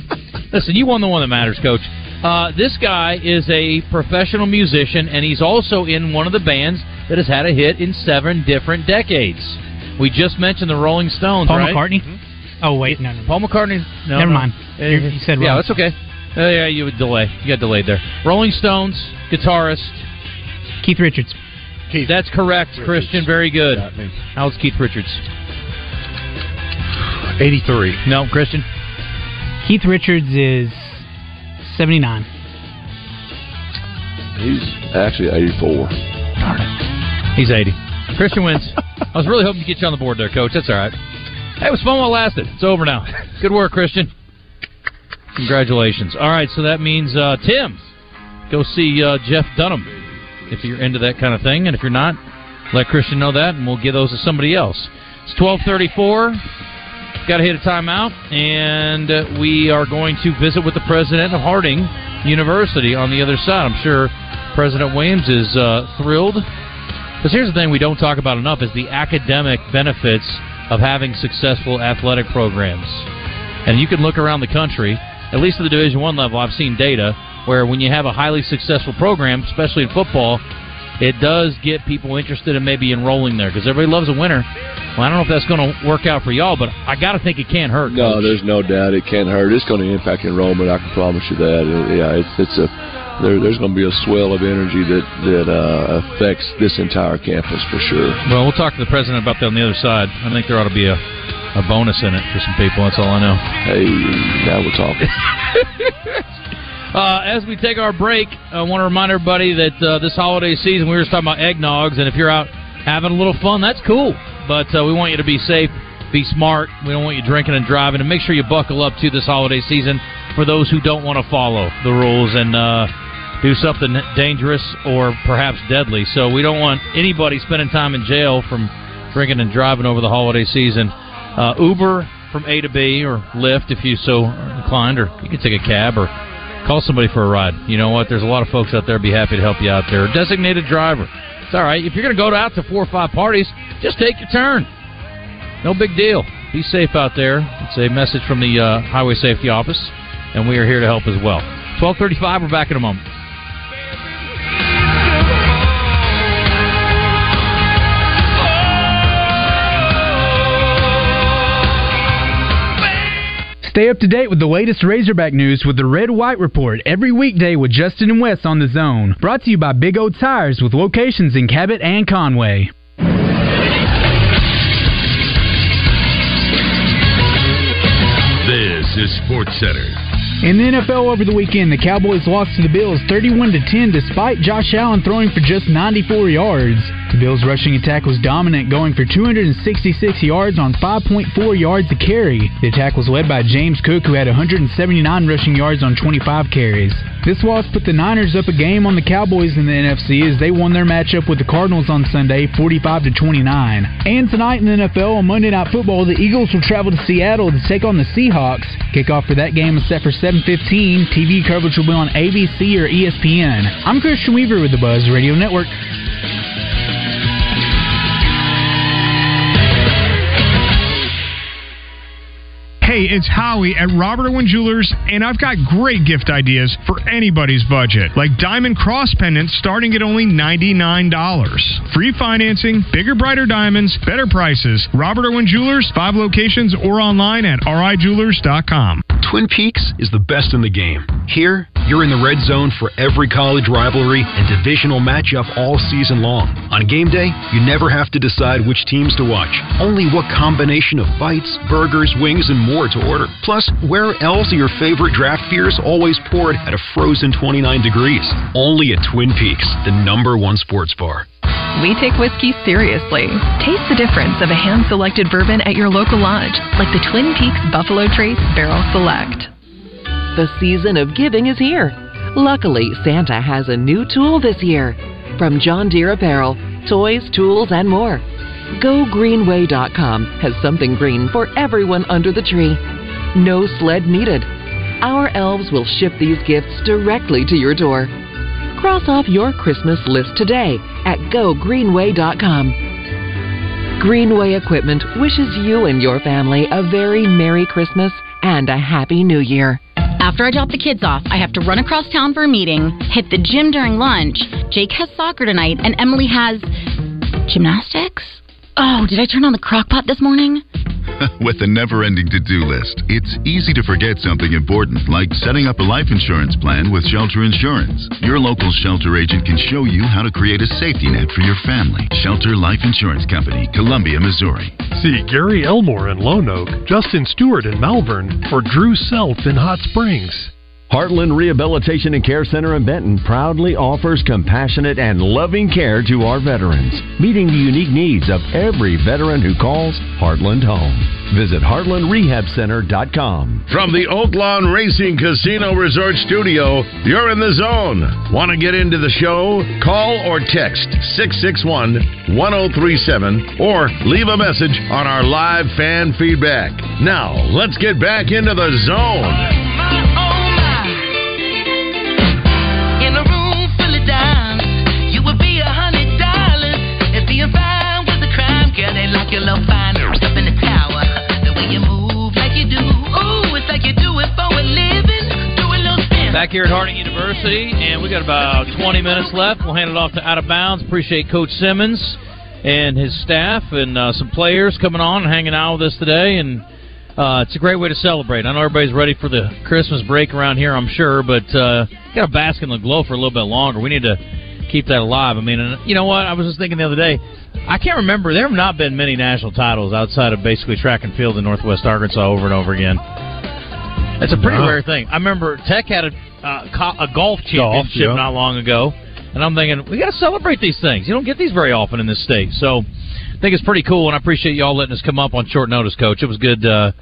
listen, you won the one that matters, Coach. Uh, this guy is a professional musician, and he's also in one of the bands that has had a hit in seven different decades. We just mentioned the Rolling Stones, Paul right? McCartney. Oh wait, no, no. Paul McCartney. No, Never no. mind. Uh, You- you said yeah, wrong. that's okay. Uh, yeah, you would delay. You got delayed there. Rolling Stones guitarist. Keith Richards. Keith. That's correct, Christian. Very good. Got me. How's Keith Richards? 83. No, Christian. Keith Richards is 79. He's actually 84. He's 80. Christian wins. I was really hoping to get you on the board there, Coach. That's all right. Hey, it was fun while it lasted. It's over now. Good work, Christian. Congratulations. All right, so that means uh, Tim, go see uh, Jeff Dunham if you're into that kind of thing, and if you're not, let Christian know that, and we'll give those to somebody else. It's 12:34. Got to hit a timeout, and uh, we are going to visit with the president of Harding University on the other side. I'm sure President Williams is uh, thrilled because here's the thing we don't talk about enough is the academic benefits of having successful athletic programs. And you can look around the country, at least at the Division One level, I've seen data where when you have a highly successful program, especially in football, it does get people interested in maybe enrolling there because everybody loves a winner. Well, I don't know if that's going to work out for y'all, but I got to think it can't hurt. No, Coach. there's no doubt it can't hurt. It's going to impact enrollment. I can promise you that. Yeah, it's it's a there, there's going to be a swell of energy that that uh, affects this entire campus for sure. Well, we'll talk to the president about that on the other side. I think there ought to be a, a bonus in it for some people. That's all I know. Hey, now we're talking. Uh, as we take our break, I want to remind everybody that uh, this holiday season we were just talking about eggnogs, and if you're out having a little fun, that's cool. But uh, we want you to be safe, be smart. We don't want you drinking and driving, and make sure you buckle up to this holiday season for those who don't want to follow the rules and uh, do something dangerous or perhaps deadly. So we don't want anybody spending time in jail from drinking and driving over the holiday season. Uh, Uber from A to B or Lyft if you so inclined, or you can take a cab or call somebody for a ride. You know what? There's a lot of folks out there be happy to help you out there. Designated driver. It's all right. If you're going to go out to four or five parties, just take your turn. No big deal. Be safe out there. It's a message from the uh, Highway Safety Office, and we are here to help as well. 1235, we're back in a moment. Stay up to date with the latest Razorback news with the Red White Report every weekday with Justin and Wes on the Zone. Brought to you by Big O Tires with locations in Cabot and Conway. This is Sports Center. In the NFL over the weekend, the Cowboys lost to the Bills 31 to 10 despite Josh Allen throwing for just 94 yards. The Bills' rushing attack was dominant, going for 266 yards on 5.4 yards a carry. The attack was led by James Cook, who had 179 rushing yards on 25 carries. This loss put the Niners up a game on the Cowboys in the NFC as they won their matchup with the Cardinals on Sunday, 45 to 29. And tonight in the NFL on Monday Night Football, the Eagles will travel to Seattle to take on the Seahawks. Kickoff for that game is set for 7:15. TV coverage will be on ABC or ESPN. I'm Christian Weaver with the Buzz Radio Network. Hey, it's Howie at Robert Owen Jewelers, and I've got great gift ideas for anybody's budget, like diamond cross pendants starting at only $99. Free financing, bigger, brighter diamonds, better prices. Robert Owen Jewelers, five locations or online at rijewelers.com. Twin Peaks is the best in the game. Here, you're in the red zone for every college rivalry and divisional matchup all season long. On game day, you never have to decide which teams to watch, only what combination of bites, burgers, wings, and more to order. Plus, where else are your favorite draft beers always poured at a frozen 29 degrees? Only at Twin Peaks, the number one sports bar. We take whiskey seriously. Taste the difference of a hand selected bourbon at your local lodge, like the Twin Peaks Buffalo Trace Barrel Select. The season of giving is here. Luckily, Santa has a new tool this year. From John Deere Apparel, toys, tools, and more. GoGreenway.com has something green for everyone under the tree. No sled needed. Our elves will ship these gifts directly to your door. Cross off your Christmas list today at gogreenway.com. Greenway Equipment wishes you and your family a very Merry Christmas and a Happy New Year. After I drop the kids off, I have to run across town for a meeting, hit the gym during lunch. Jake has soccer tonight, and Emily has gymnastics. Oh, did I turn on the crock pot this morning? With a never ending to do list, it's easy to forget something important, like setting up a life insurance plan with Shelter Insurance. Your local shelter agent can show you how to create a safety net for your family. Shelter Life Insurance Company, Columbia, Missouri. See Gary Elmore in Lone Oak, Justin Stewart in Malvern, or Drew Self in Hot Springs. Heartland Rehabilitation and Care Center in Benton proudly offers compassionate and loving care to our veterans, meeting the unique needs of every veteran who calls Heartland home. Visit heartlandrehabcenter.com. From the Oaklawn Racing Casino Resort Studio, you're in the zone. Want to get into the show? Call or text 661 1037 or leave a message on our live fan feedback. Now, let's get back into the zone. Back here at Harding University, and we got about 20 minutes left. We'll hand it off to Out of Bounds. Appreciate Coach Simmons and his staff and uh, some players coming on and hanging out with us today. And uh, it's a great way to celebrate. I know everybody's ready for the Christmas break around here, I'm sure, but uh, got to bask in the glow for a little bit longer. We need to keep that alive. I mean, and you know what? I was just thinking the other day. I can't remember. There have not been many national titles outside of basically track and field in Northwest Arkansas over and over again. That's a pretty rare thing. I remember Tech had a, uh, a golf championship yeah. not long ago, and I'm thinking we got to celebrate these things. You don't get these very often in this state, so I think it's pretty cool, and I appreciate y'all letting us come up on short notice, Coach. It was good. Uh,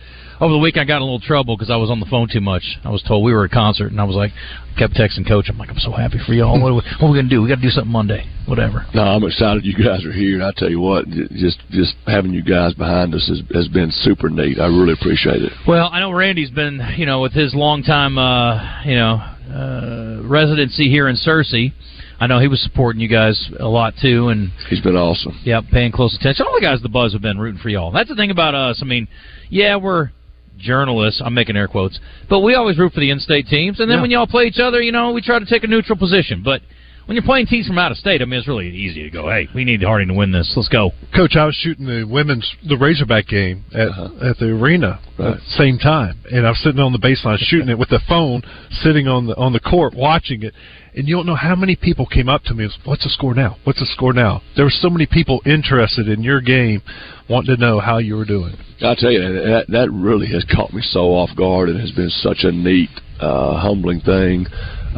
over the week, I got in a little trouble because I was on the phone too much. I was told we were at a concert, and I was like, kept texting Coach. I'm like, I'm so happy for y'all. What are we, what are we gonna do? We got to do something Monday. Whatever. No, I'm excited you guys are here. I tell you what, just just having you guys behind us has, has been super neat. I really appreciate it. Well, I know Randy's been, you know, with his long time, uh, you know, uh, residency here in Searcy. I know he was supporting you guys a lot too, and he's been awesome. Yep, paying close attention. All the guys at the Buzz have been rooting for y'all. That's the thing about us. I mean, yeah, we're journalists. I'm making air quotes, but we always root for the in-state teams. And then Yeah. when y'all play each other, you know, we try to take a neutral position. But when you're playing teams from out of state, I mean, it's really easy to go, "Hey, we need Harding to win this. Let's go." Coach, I was shooting the women's the Razorback game at at the arena Right. at the same time, and I was sitting on the baseline shooting it with the phone, sitting on the on the court watching it. And you don't know how many people came up to me. and was, What's the score now? What's the score now? There were so many people interested in your game, wanting to know how you were doing. I tell you that that really has caught me so off guard and has been such a neat, uh, humbling thing.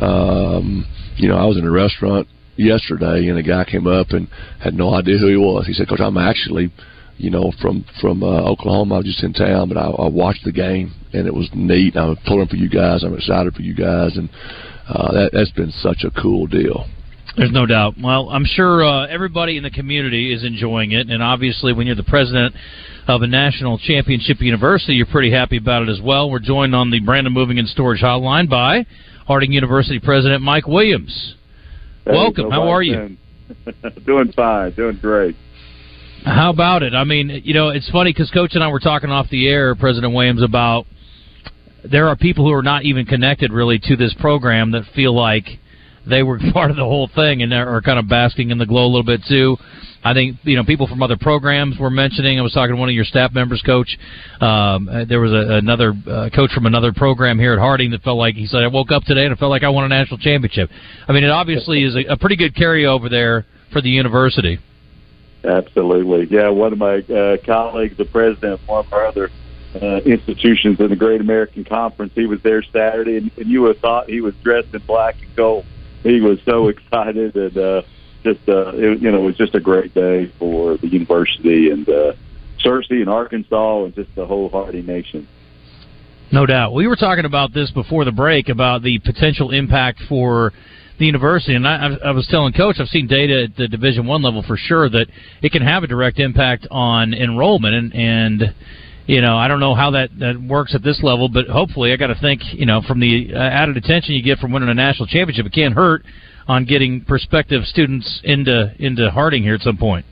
Um, you know, I was in a restaurant yesterday and a guy came up and had no idea who he was. He said, "Coach, I'm actually." You know, from from uh, Oklahoma, I was just in town, but I, I watched the game and it was neat. I'm pulling for you guys. I'm excited for you guys, and uh, that that's been such a cool deal. There's no doubt. Well, I'm sure uh, everybody in the community is enjoying it, and obviously, when you're the president of a national championship university, you're pretty happy about it as well. We're joined on the Brandon Moving and Storage Hotline by Harding University President Mike Williams. Welcome. How are you? doing fine, doing great. How about it? I mean, you know, it's funny because Coach and I were talking off the air, President Williams, about there are people who are not even connected really to this program that feel like they were part of the whole thing and are kind of basking in the glow a little bit too. I think you know people from other programs were mentioning. I was talking to one of your staff members, Coach. Um, there was a, another uh, coach from another program here at Harding that felt like he said, "I woke up today and I felt like I won a national championship." I mean, it obviously is a, a pretty good carryover there for the university. Absolutely. Yeah, one of my uh, colleagues, the president of one of our other uh, institutions in the Great American Conference, he was there Saturday, and, and you would have thought he was dressed in black and gold. He was so excited, and uh, just uh, it, you know, it was just a great day for the university and uh, Searcy and Arkansas, and just the whole Harding Nation. No doubt. We were talking about this before the break about the potential impact for the university, and I, I was telling Coach I've seen data at the Division One level for sure that it can have a direct impact on enrollment, and, and you know I don't know how that that works at this level, but hopefully I got to think you know from the uh, added attention you get from winning a national championship, it can't hurt on getting prospective students into into Harding here at some point.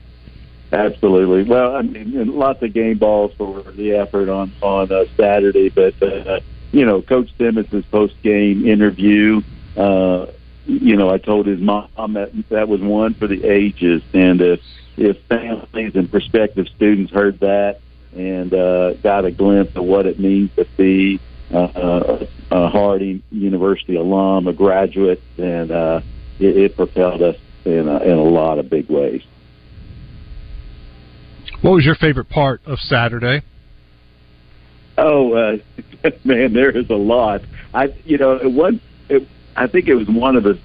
Absolutely. Well, I mean, lots of game balls for the effort on on uh, Saturday, but uh, you know, Coach Simmons' post game interview. Uh, you know, I told his mom that that was one for the ages, and if if families and prospective students heard that and uh, got a glimpse of what it means to be uh, a, a Harding University alum, a graduate, and uh, it, it propelled us in a, in a lot of big ways. What was your favorite part of Saturday? Oh uh, man, there is a lot. I you know it was it, I think it was one of the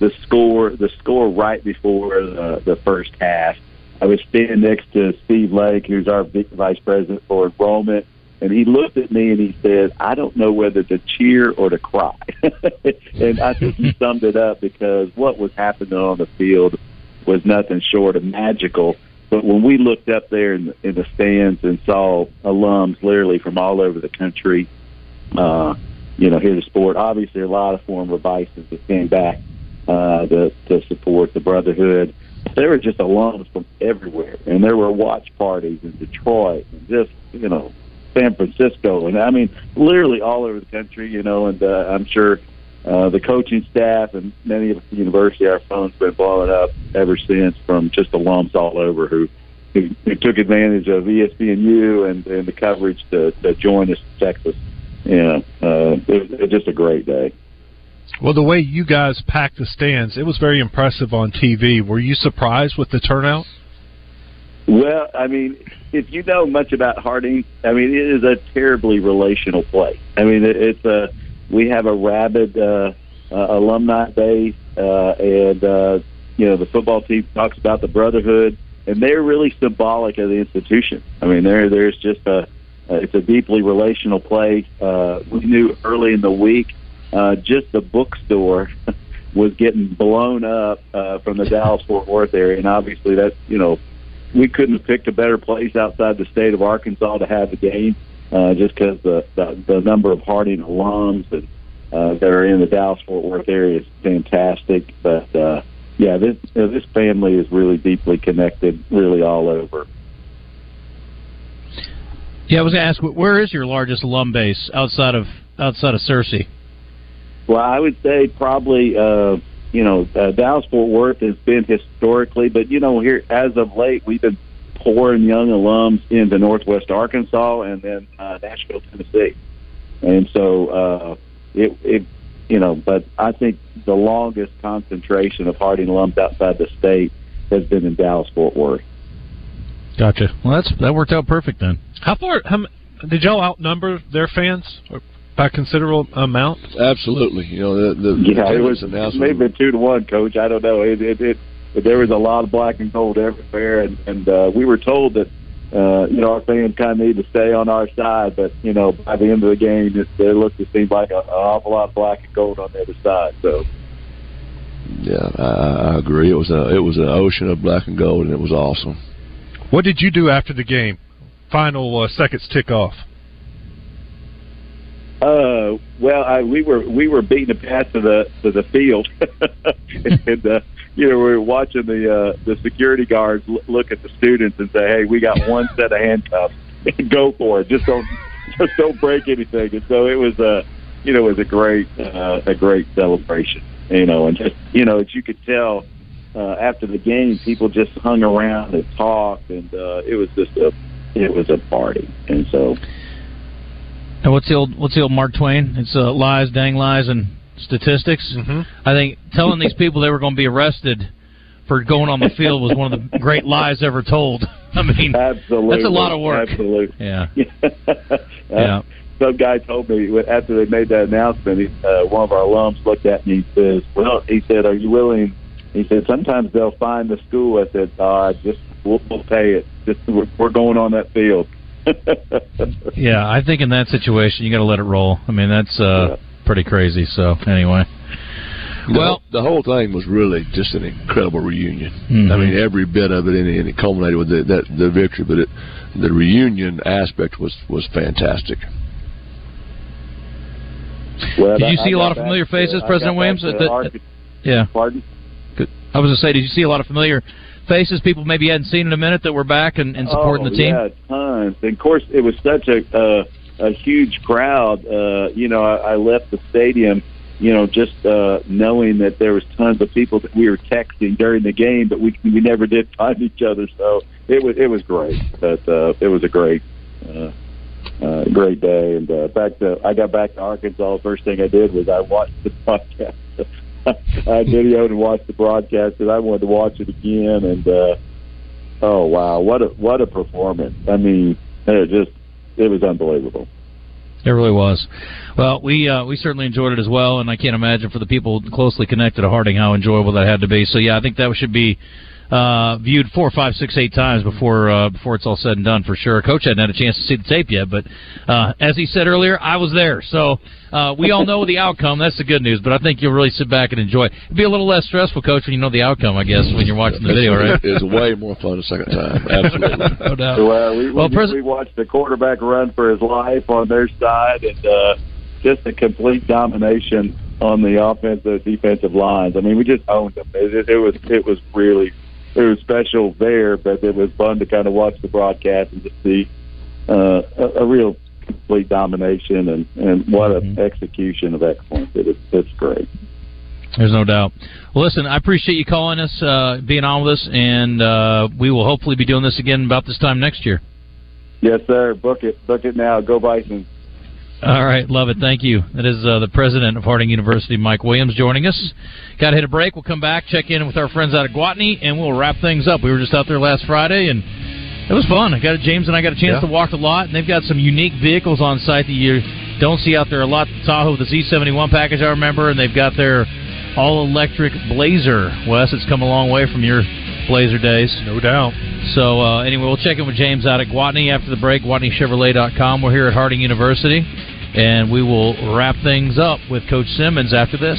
the score the score right before the, the first half. I was standing next to Steve Lake, who's our vice president for enrollment, and he looked at me and he said, "I don't know whether to cheer or to cry." and I think he summed it up because what was happening on the field was nothing short of magical. But when we looked up there in, in the stands and saw alums literally from all over the country, uh, you know, here to sport, obviously a lot of former Bisons that came back uh, to, to support the Brotherhood. There were just alums from everywhere, and there were watch parties in Detroit and just, you know, San Francisco, and I mean, literally all over the country, you know, and uh, I'm sure uh, the coaching staff and many of the university, our phones been blowing up ever since from just alums all over who who, who took advantage of ESPNU and, and the coverage to, to join us in Texas. Yeah, uh, it, it was just a great day. Well, the way you guys packed the stands, it was very impressive on TV. Were you surprised with the turnout? Well, I mean, if you know much about Harding, I mean, it is a terribly relational place. I mean, it's a we have a rabid uh, uh, alumni base, uh, and uh, you know the football team talks about the brotherhood. and they're really symbolic of the institution. I mean, there there's just a it's a deeply relational place. Uh, we knew early in the week, uh, just the bookstore was getting blown up uh, from the Dallas Fort Worth area, and obviously that's you know we couldn't have picked a better place outside the state of Arkansas to have the game, uh, just because the, the the number of Harding alums and uh, that are in the Dallas Fort Worth area is fantastic. But uh, yeah, this this family is really deeply connected, really all over. Yeah, I was going to ask, where is your largest alum base outside of outside of Searcy? Well, I would say probably uh, you know uh, Dallas Fort Worth has been historically, but you know here as of late we've been pouring young alums into Northwest Arkansas and then uh, Nashville, Tennessee, and so uh, it it you know, but I think the longest concentration of Harding alums outside the state has been in Dallas Fort Worth. Gotcha. Well, that's that worked out perfect then. How far? How, did y'all outnumber their fans or by a considerable amount? Absolutely. You know, the, the Yeah, it was maybe two to one, Coach. I don't know. It it, it but there was a lot of black and gold everywhere, and and uh, we were told that uh, you know our fans kind of need to stay on our side, but you know by the end of the game, it, it looked to seem like an awful lot of black and gold on the other side. So Yeah, I, I agree. It was a it was an ocean of black and gold, and it was awesome. What did you do after the game? Final uh, seconds tick off. Uh, well, I, we were we were beating a pass to the to the field, and uh, you know we were watching the uh, the security guards l- look at the students and say, "Hey, we got one set of handcuffs. Go for it. Just don't just don't break anything." And so it was a you know it was a great uh, a great celebration. You know, and just you know as you could tell uh, after the game, people just hung around and talked, and uh, it was just a it was a party, and so. And what's the old what's the old Mark Twain? It's uh, lies, dang lies, and statistics. Mm-hmm. I think telling these people they were going to be arrested for going on the field was one of the great lies ever told. I mean, Absolutely. that's a lot of work. Absolutely. Yeah. yeah. Some guy told me after they made that announcement, he, uh, one of our alums looked at me and says, "Well," he said, "Are you willing?" He said, "Sometimes they'll fine the school." I said, uh, "Just we'll, we'll pay it. Just we're, we're going on that field." Yeah, I think in that situation you got to let it roll. I mean, that's uh, pretty crazy. So anyway, well, the whole thing was really just an incredible reunion. Mhm. I mean, every bit of it, and, and it culminated with the, that the victory. But it, the reunion aspect was was fantastic. Well, did you I- see I a lot of familiar faces, I President Williams? back to yeah. Pardon? Good. I was going to say, did you see a lot of familiar faces? People maybe hadn't seen in a minute that were back and, and supporting oh, the team. Yeah, tons. And of course, it was such a uh, a huge crowd. Uh, you know, I, I left the stadium. You know, just uh, knowing that there was tons of people that we were texting during the game, but we we never did find each other. So it was it was great. But uh, it was a great. Uh, uh, great day, and uh, back to I got back to Arkansas. First thing I did was I watched the podcast. I videoed and watched the broadcast, and I wanted to watch it again. And uh, oh wow, what a what a performance! I mean, it just it was unbelievable. It really was. Well, we uh, we certainly enjoyed it as well, and I can't imagine for the people closely connected to Harding how enjoyable that had to be. So yeah, I think that should be uh, viewed four, five, six, eight times before uh, before it's all said and done for sure. Coach hadn't had a chance to see the tape yet, but uh, as he said earlier, I was there, so uh, we all know the outcome. That's the good news. But I think you'll really sit back and enjoy. it. It'd be a little less stressful, Coach, when you know the outcome. I guess when you're watching the video, right? It's way more fun the second time. Absolutely. no doubt. So, uh, we, Well, we, Pres- we watched the quarterback run for his life on their side, and uh, just a complete domination on the offensive defensive lines. I mean, we just owned them. It, it, it was it was really it was special there, but it was fun to kind of watch the broadcast and just see uh, a, a real complete domination and and what an execution of excellence. It is it's great. There's no doubt. Well, listen, I appreciate you calling us, uh, being on with us, and uh, we will hopefully be doing this again about this time next year. Yes, sir. Book it. Book it now. Go Bison. All right, love it. Thank you. That is uh, the president of Harding University, Mike Williams, joining us. Got to hit a break. We'll come back, check in with our friends out of Gwatney, and we'll wrap things up. We were just out there last Friday, and it was fun. I got a, James and I got a chance Yeah. to walk the lot, and they've got some unique vehicles on site that you don't see out there a lot. The Tahoe, the Z71 package, I remember, and they've got their all electric Blazer. Wes, it's come a long way from your Blazer days. No doubt. So uh, anyway, we'll check in with James out at Gwatney after the break. GwatneyChevrolet.com. We're here at Harding University, and we will wrap things up with Coach Simmons after this.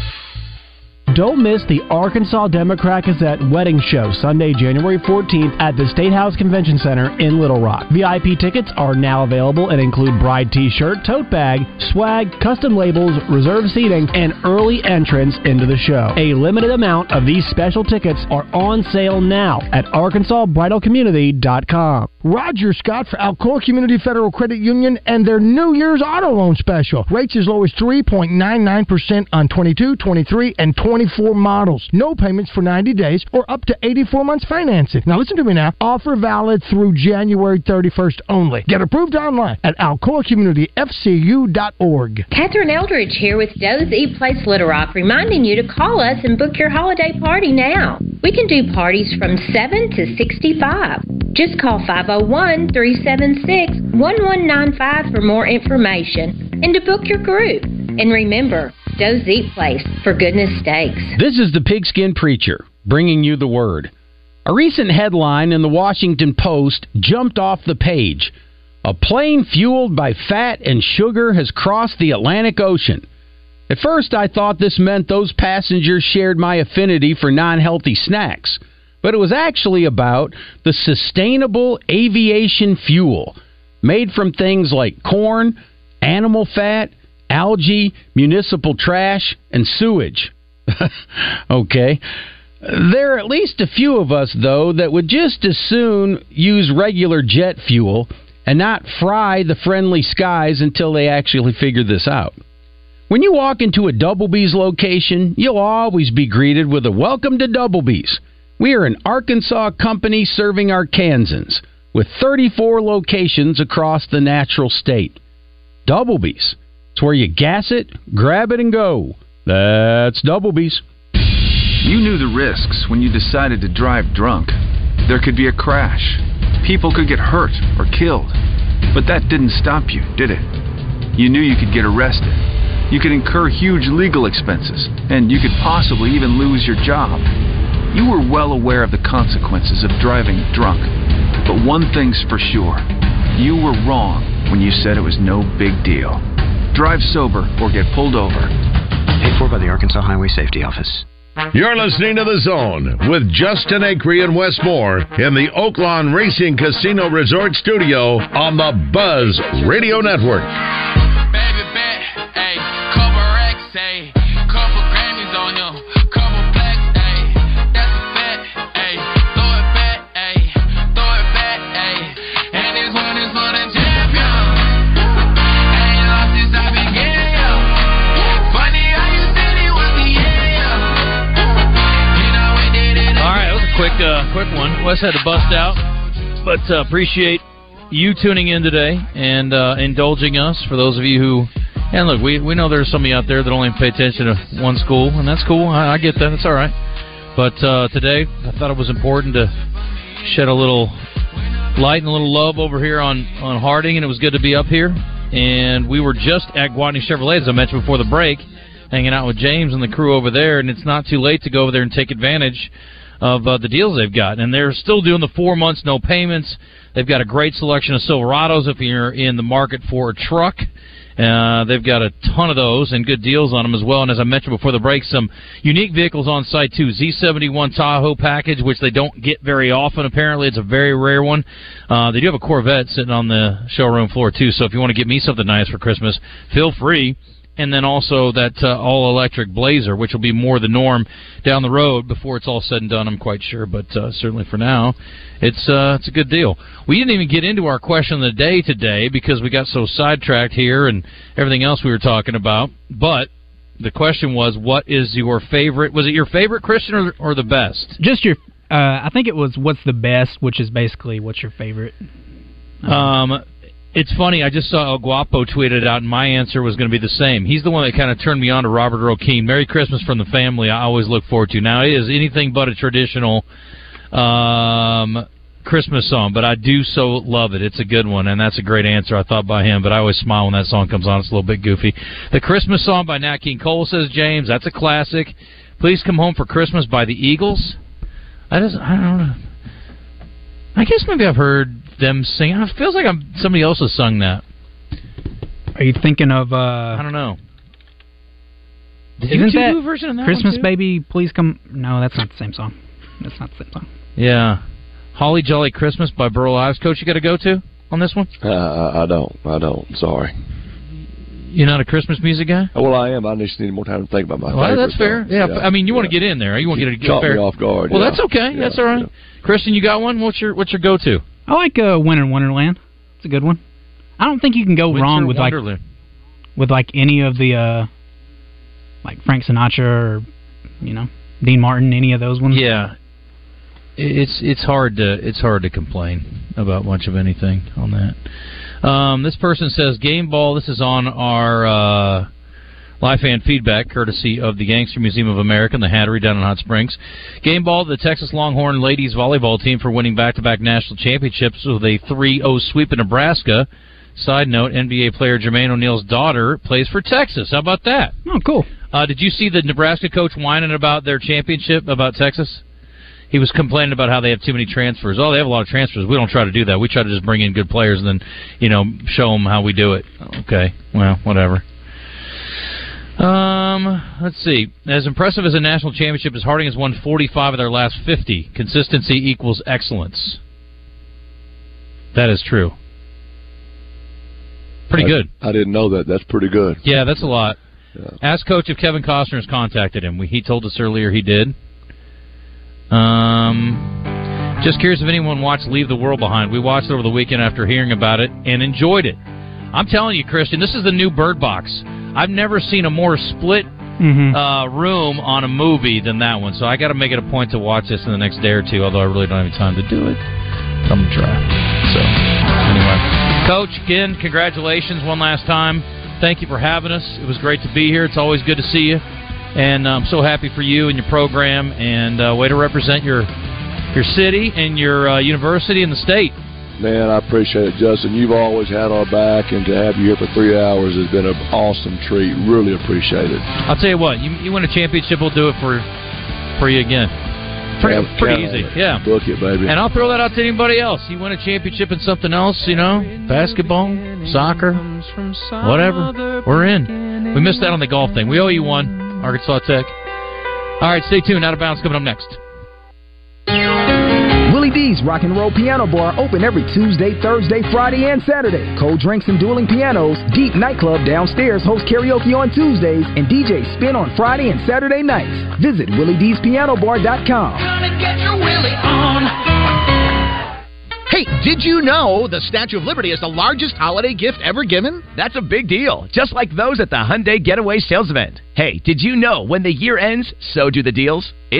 Don't miss the Arkansas Democrat Gazette Wedding Show Sunday, January 14th at the State House Convention Center in Little Rock. VIP tickets are now available and include bride t-shirt, tote bag, swag, custom labels, reserved seating, and early entrance into the show. A limited amount of these special tickets are on sale now at arkansasbridalcommunity.com. Roger Scott for Alcoa Community Federal Credit Union and their New Year's auto loan special. Rates as low as 3.99% on 22, 23, and 24 models. No payments for 90 days or up to 84 months financing. Now listen to me now. Offer valid through January 31st only. Get approved online at alcoacommunityfcu.org. Catherine Eldridge here with Doe's Eat Place Little Rock, reminding you to call us and book your holiday party now. We can do parties from 7 to 65. Just call 501 376 1195 for more information and to book your group. And remember, Doe's Eat Place, for goodness sakes. This is the Pigskin Preacher, bringing you the word. A recent headline in the Washington Post jumped off the page. A plane fueled by fat and sugar has crossed the Atlantic Ocean. At first, I thought this meant those passengers shared my affinity for non healthy snacks, but it was actually about the sustainable aviation fuel made from things like corn, animal fat, algae, municipal trash, and sewage. okay. There are at least a few of us, though, that would just as soon use regular jet fuel and not fry the friendly skies until they actually figure this out. When you walk into a Doublebee's location, you'll always be greeted with a welcome to Doublebee's. We are an Arkansas company serving Arkansans with 34 locations across the natural state. Doublebee's. Where you gas it, grab it, and go. That's Doublebee's. You knew the risks when you decided to drive drunk. There could be a crash. People could get hurt or killed. But that didn't stop you, did it? You knew you could get arrested. You could incur huge legal expenses, and you could possibly even lose your job. You were well aware of the consequences of driving drunk. But one thing's for sure you were wrong when you said it was no big deal. Drive sober or get pulled over. Paid for by the Arkansas Highway Safety Office. You're listening to The Zone with Justin Acree and Wes Moore in the Oaklawn Racing Casino Resort Studio on the Buzz Radio Network. Baby bet, ayy, quick, uh, quick one. Wes had to bust out, but uh, appreciate you tuning in today and uh, indulging us. For those of you who, and look, we we know there's some of you out there that only pay attention to one school, and that's cool. I, I get that. It's all right. But uh, today, I thought it was important to shed a little light and a little love over here on on Harding, and it was good to be up here. And we were just at Gwatney Chevrolet, as I mentioned before the break, hanging out with James and the crew over there. And it's not too late to go over there and take advantage of uh, the deals they've got. And they're still doing the four months no payments. They've got a great selection of Silverados if you're in the market for a truck. Uh, they've got a ton of those and good deals on them as well. And as I mentioned before the break, some unique vehicles on site too. Z71 Tahoe package, which they don't get very often. Apparently, it's a very rare one. Uh, they do have a Corvette sitting on the showroom floor too. So if you want to get me something nice for Christmas, feel free. And then also that uh, all electric Blazer, which will be more the norm down the road before it's all said and done. I'm quite sure, but uh, certainly for now, it's uh, it's a good deal. We didn't even get into our question of the day today because we got so sidetracked here and everything else we were talking about. But the question was, what is your favorite? Was it your favorite Christian or, or the best? Just your. Uh, I think it was what's the best, which is basically what's your favorite. Um, it's funny. I just saw El Guapo tweeted out, and my answer was going to be the same. He's the one that kind of turned me on to Robert Earl Keen. Merry Christmas from the family. I always look forward to. Now it is anything but a traditional um, Christmas song, but I do so love it. It's a good one, and that's a great answer I thought by him. But I always smile when that song comes on. It's a little bit goofy. The Christmas song by Nat King Cole says James. That's a classic. Please come home for Christmas by the Eagles. I just I don't know. I guess maybe I've heard them sing. It feels like I'm somebody else has sung that. Are you thinking of? uh I don't know. Did Isn't you that do a version of that Christmas one too? Baby? Please come. No, that's not the same song. That's not the same song. Yeah, Holly Jolly Christmas by Burl Ives. Coach, you got to go to on this one. Uh, I I don't. I don't. Sorry. You're not a Christmas music guy. Well, I am. I just need more time to think about my. Well, favorite that's fair. songs. Yeah, I mean, you want to get in there. You want to get a Caught fair. me off guard, Well, yeah. that's okay. That's all right. Christian, you got one? What's your What's your go to? I like uh, Winter Wonderland. It's a good one. I don't think you can go Winter wrong with Wonderland. like with like any of the uh like Frank Sinatra or you know Dean Martin, any of those ones. Yeah, it's it's hard to it's hard to complain about much of anything on that. Um, this person says game ball. This is on our uh, live fan feedback, courtesy of the Gangster Museum of America and the Hattery down in Hot Springs. Game ball, to the Texas Longhorn ladies volleyball team for winning back-to-back national championships with a 3-0 sweep in Nebraska. Side note: NBA player Jermaine O'Neal's daughter plays for Texas. How about that? Oh, cool. Uh, did you see the Nebraska coach whining about their championship about Texas? He was complaining about how they have too many transfers. Oh, they have a lot of transfers. We don't try to do that. We try to just bring in good players and then, you know, show them how we do it. Okay, well, whatever. Um, let's see. As impressive as a national championship as Harding has won 45 of their last 50. Consistency equals excellence. That is true. Pretty I- good. I didn't know that. That's pretty good. Yeah, that's a lot. Ask coach if Kevin Costner has contacted him. We, he told us earlier he did. Um, just curious if anyone watched Leave the World Behind. We watched it over the weekend after hearing about it and enjoyed it. I'm telling you, Christian, this is the new Bird Box. I've never seen a more split Mm-hmm. uh, room on a movie than that one. So I got to make it a point to watch this in the next day or two. Although I really don't have any time to do it. I'm gonna try. So anyway, Coach, again, congratulations one last time. Thank you for having us. It was great to be here. It's always good to see you, and I'm so happy for you and your program. And uh, way to represent your your city and your uh, university and the state. Man, I appreciate it, Justin. You've always had our back, and to have you here for three hours has been an awesome treat. Really appreciate it. I'll tell you what, you, you win a championship, we'll do it for for you again. Pretty, pretty easy, yeah. Book it, baby. And I'll throw that out to anybody else. You win a championship in something else, you know, basketball, soccer, whatever. We're in. We missed that on the golf thing. We owe you one, Arkansas Tech. All right, stay tuned. Out of bounds coming up next. Willie D's Rock and Roll Piano Bar open every Tuesday, Thursday, Friday, and Saturday. Cold drinks and dueling pianos. Deep Nightclub downstairs hosts karaoke on Tuesdays and DJ Spin on Friday and Saturday nights. Visit WillieD'sPianoBar.com. Get your Willie on. Hey, did you know the Statue of Liberty is the largest holiday gift ever given? That's a big deal, just like those at the Hyundai Getaway Sales Event. Hey, did you know when the year ends, so do the deals? It's